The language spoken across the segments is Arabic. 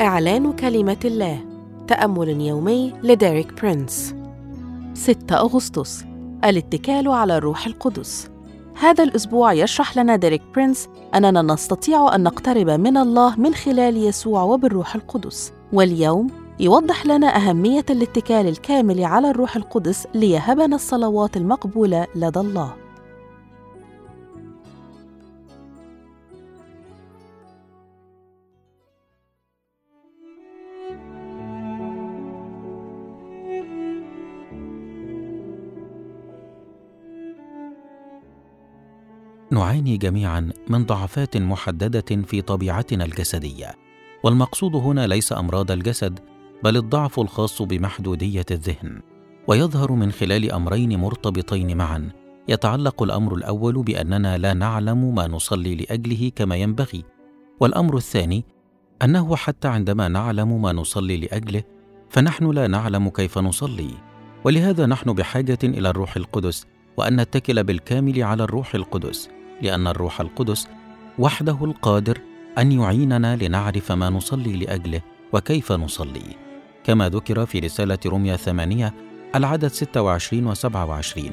إعلان كلمة الله تأمل يومي لديريك برينس. 6 أغسطس. الاتكال على الروح القدس. هذا الأسبوع يشرح لنا ديريك برينس أننا نستطيع أن نقترب من الله من خلال يسوع وبالروح القدس. واليوم يوضح لنا أهمية الاتكال الكامل على الروح القدس ليهبنا الصلوات المقبولة لدى الله. نعاني جميعا من ضعفات محددة في طبيعتنا الجسدية والمقصود هنا ليس أمراض الجسد بل الضعف الخاص بمحدودية الذهن. ويظهر من خلال أمرين مرتبطين معا يتعلق الأمر الأول بأننا لا نعلم ما نصلي لأجله كما ينبغي والأمر الثاني أنه حتى عندما نعلم ما نصلي لأجله فنحن لا نعلم كيف نصلي. ولهذا نحن بحاجة إلى الروح القدس وأن نتكل بالكامل على الروح القدس. لأن الروح القدس وحده القادر أن يعيننا لنعرف ما نصلي لأجله وكيف نصلي. كما ذكر في رسالة روميا ثمانية العدد 26 و 27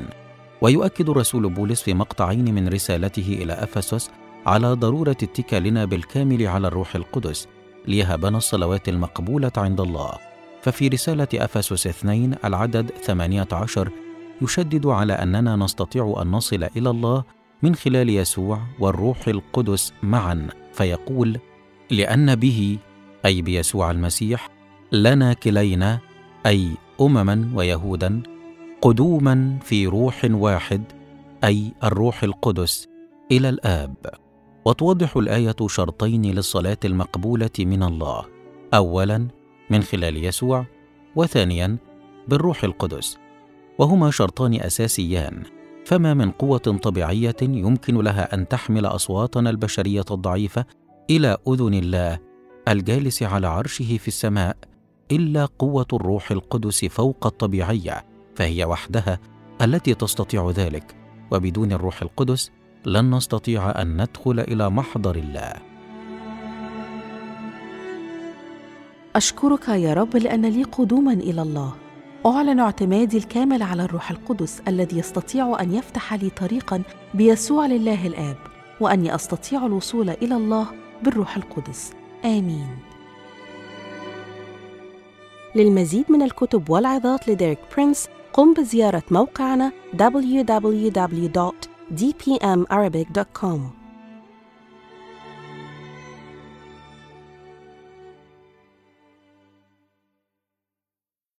ويؤكد رسول بولس في مقطعين من رسالته إلى أفسس على ضرورة اتكالنا بالكامل على الروح القدس ليهبنا الصلوات المقبولة عند الله. ففي رسالة أفسس 2 العدد 18 يشدد على أننا نستطيع أن نصل إلى الله من خلال يسوع والروح القدس معا فيقول لأن به أي بيسوع المسيح لنا كلينا أي امما ويهودا قدوما في روح واحد أي الروح القدس إلى الآب. وتوضح الآية شرطين للصلاة المقبولة من الله اولا من خلال يسوع وثانيا بالروح القدس. وهما شرطان أساسيان فما من قوة طبيعية يمكن لها أن تحمل أصواتنا البشرية الضعيفة إلى أذن الله الجالس على عرشه في السماء إلا قوة الروح القدس فوق الطبيعية فهي وحدها التي تستطيع ذلك وبدون الروح القدس لن نستطيع أن ندخل إلى محضر الله. أشكرك يا رب لأن لي قدوما إلى الله. أعلن اعتمادي الكامل على الروح القدس الذي يستطيع أن يفتح لي طريقا بيسوع لله الآب وأني أستطيع الوصول إلى الله بالروح القدس. آمين. للمزيد من الكتب والعظات لديريك برينس قم بزيارة موقعنا www.dpmarabic.com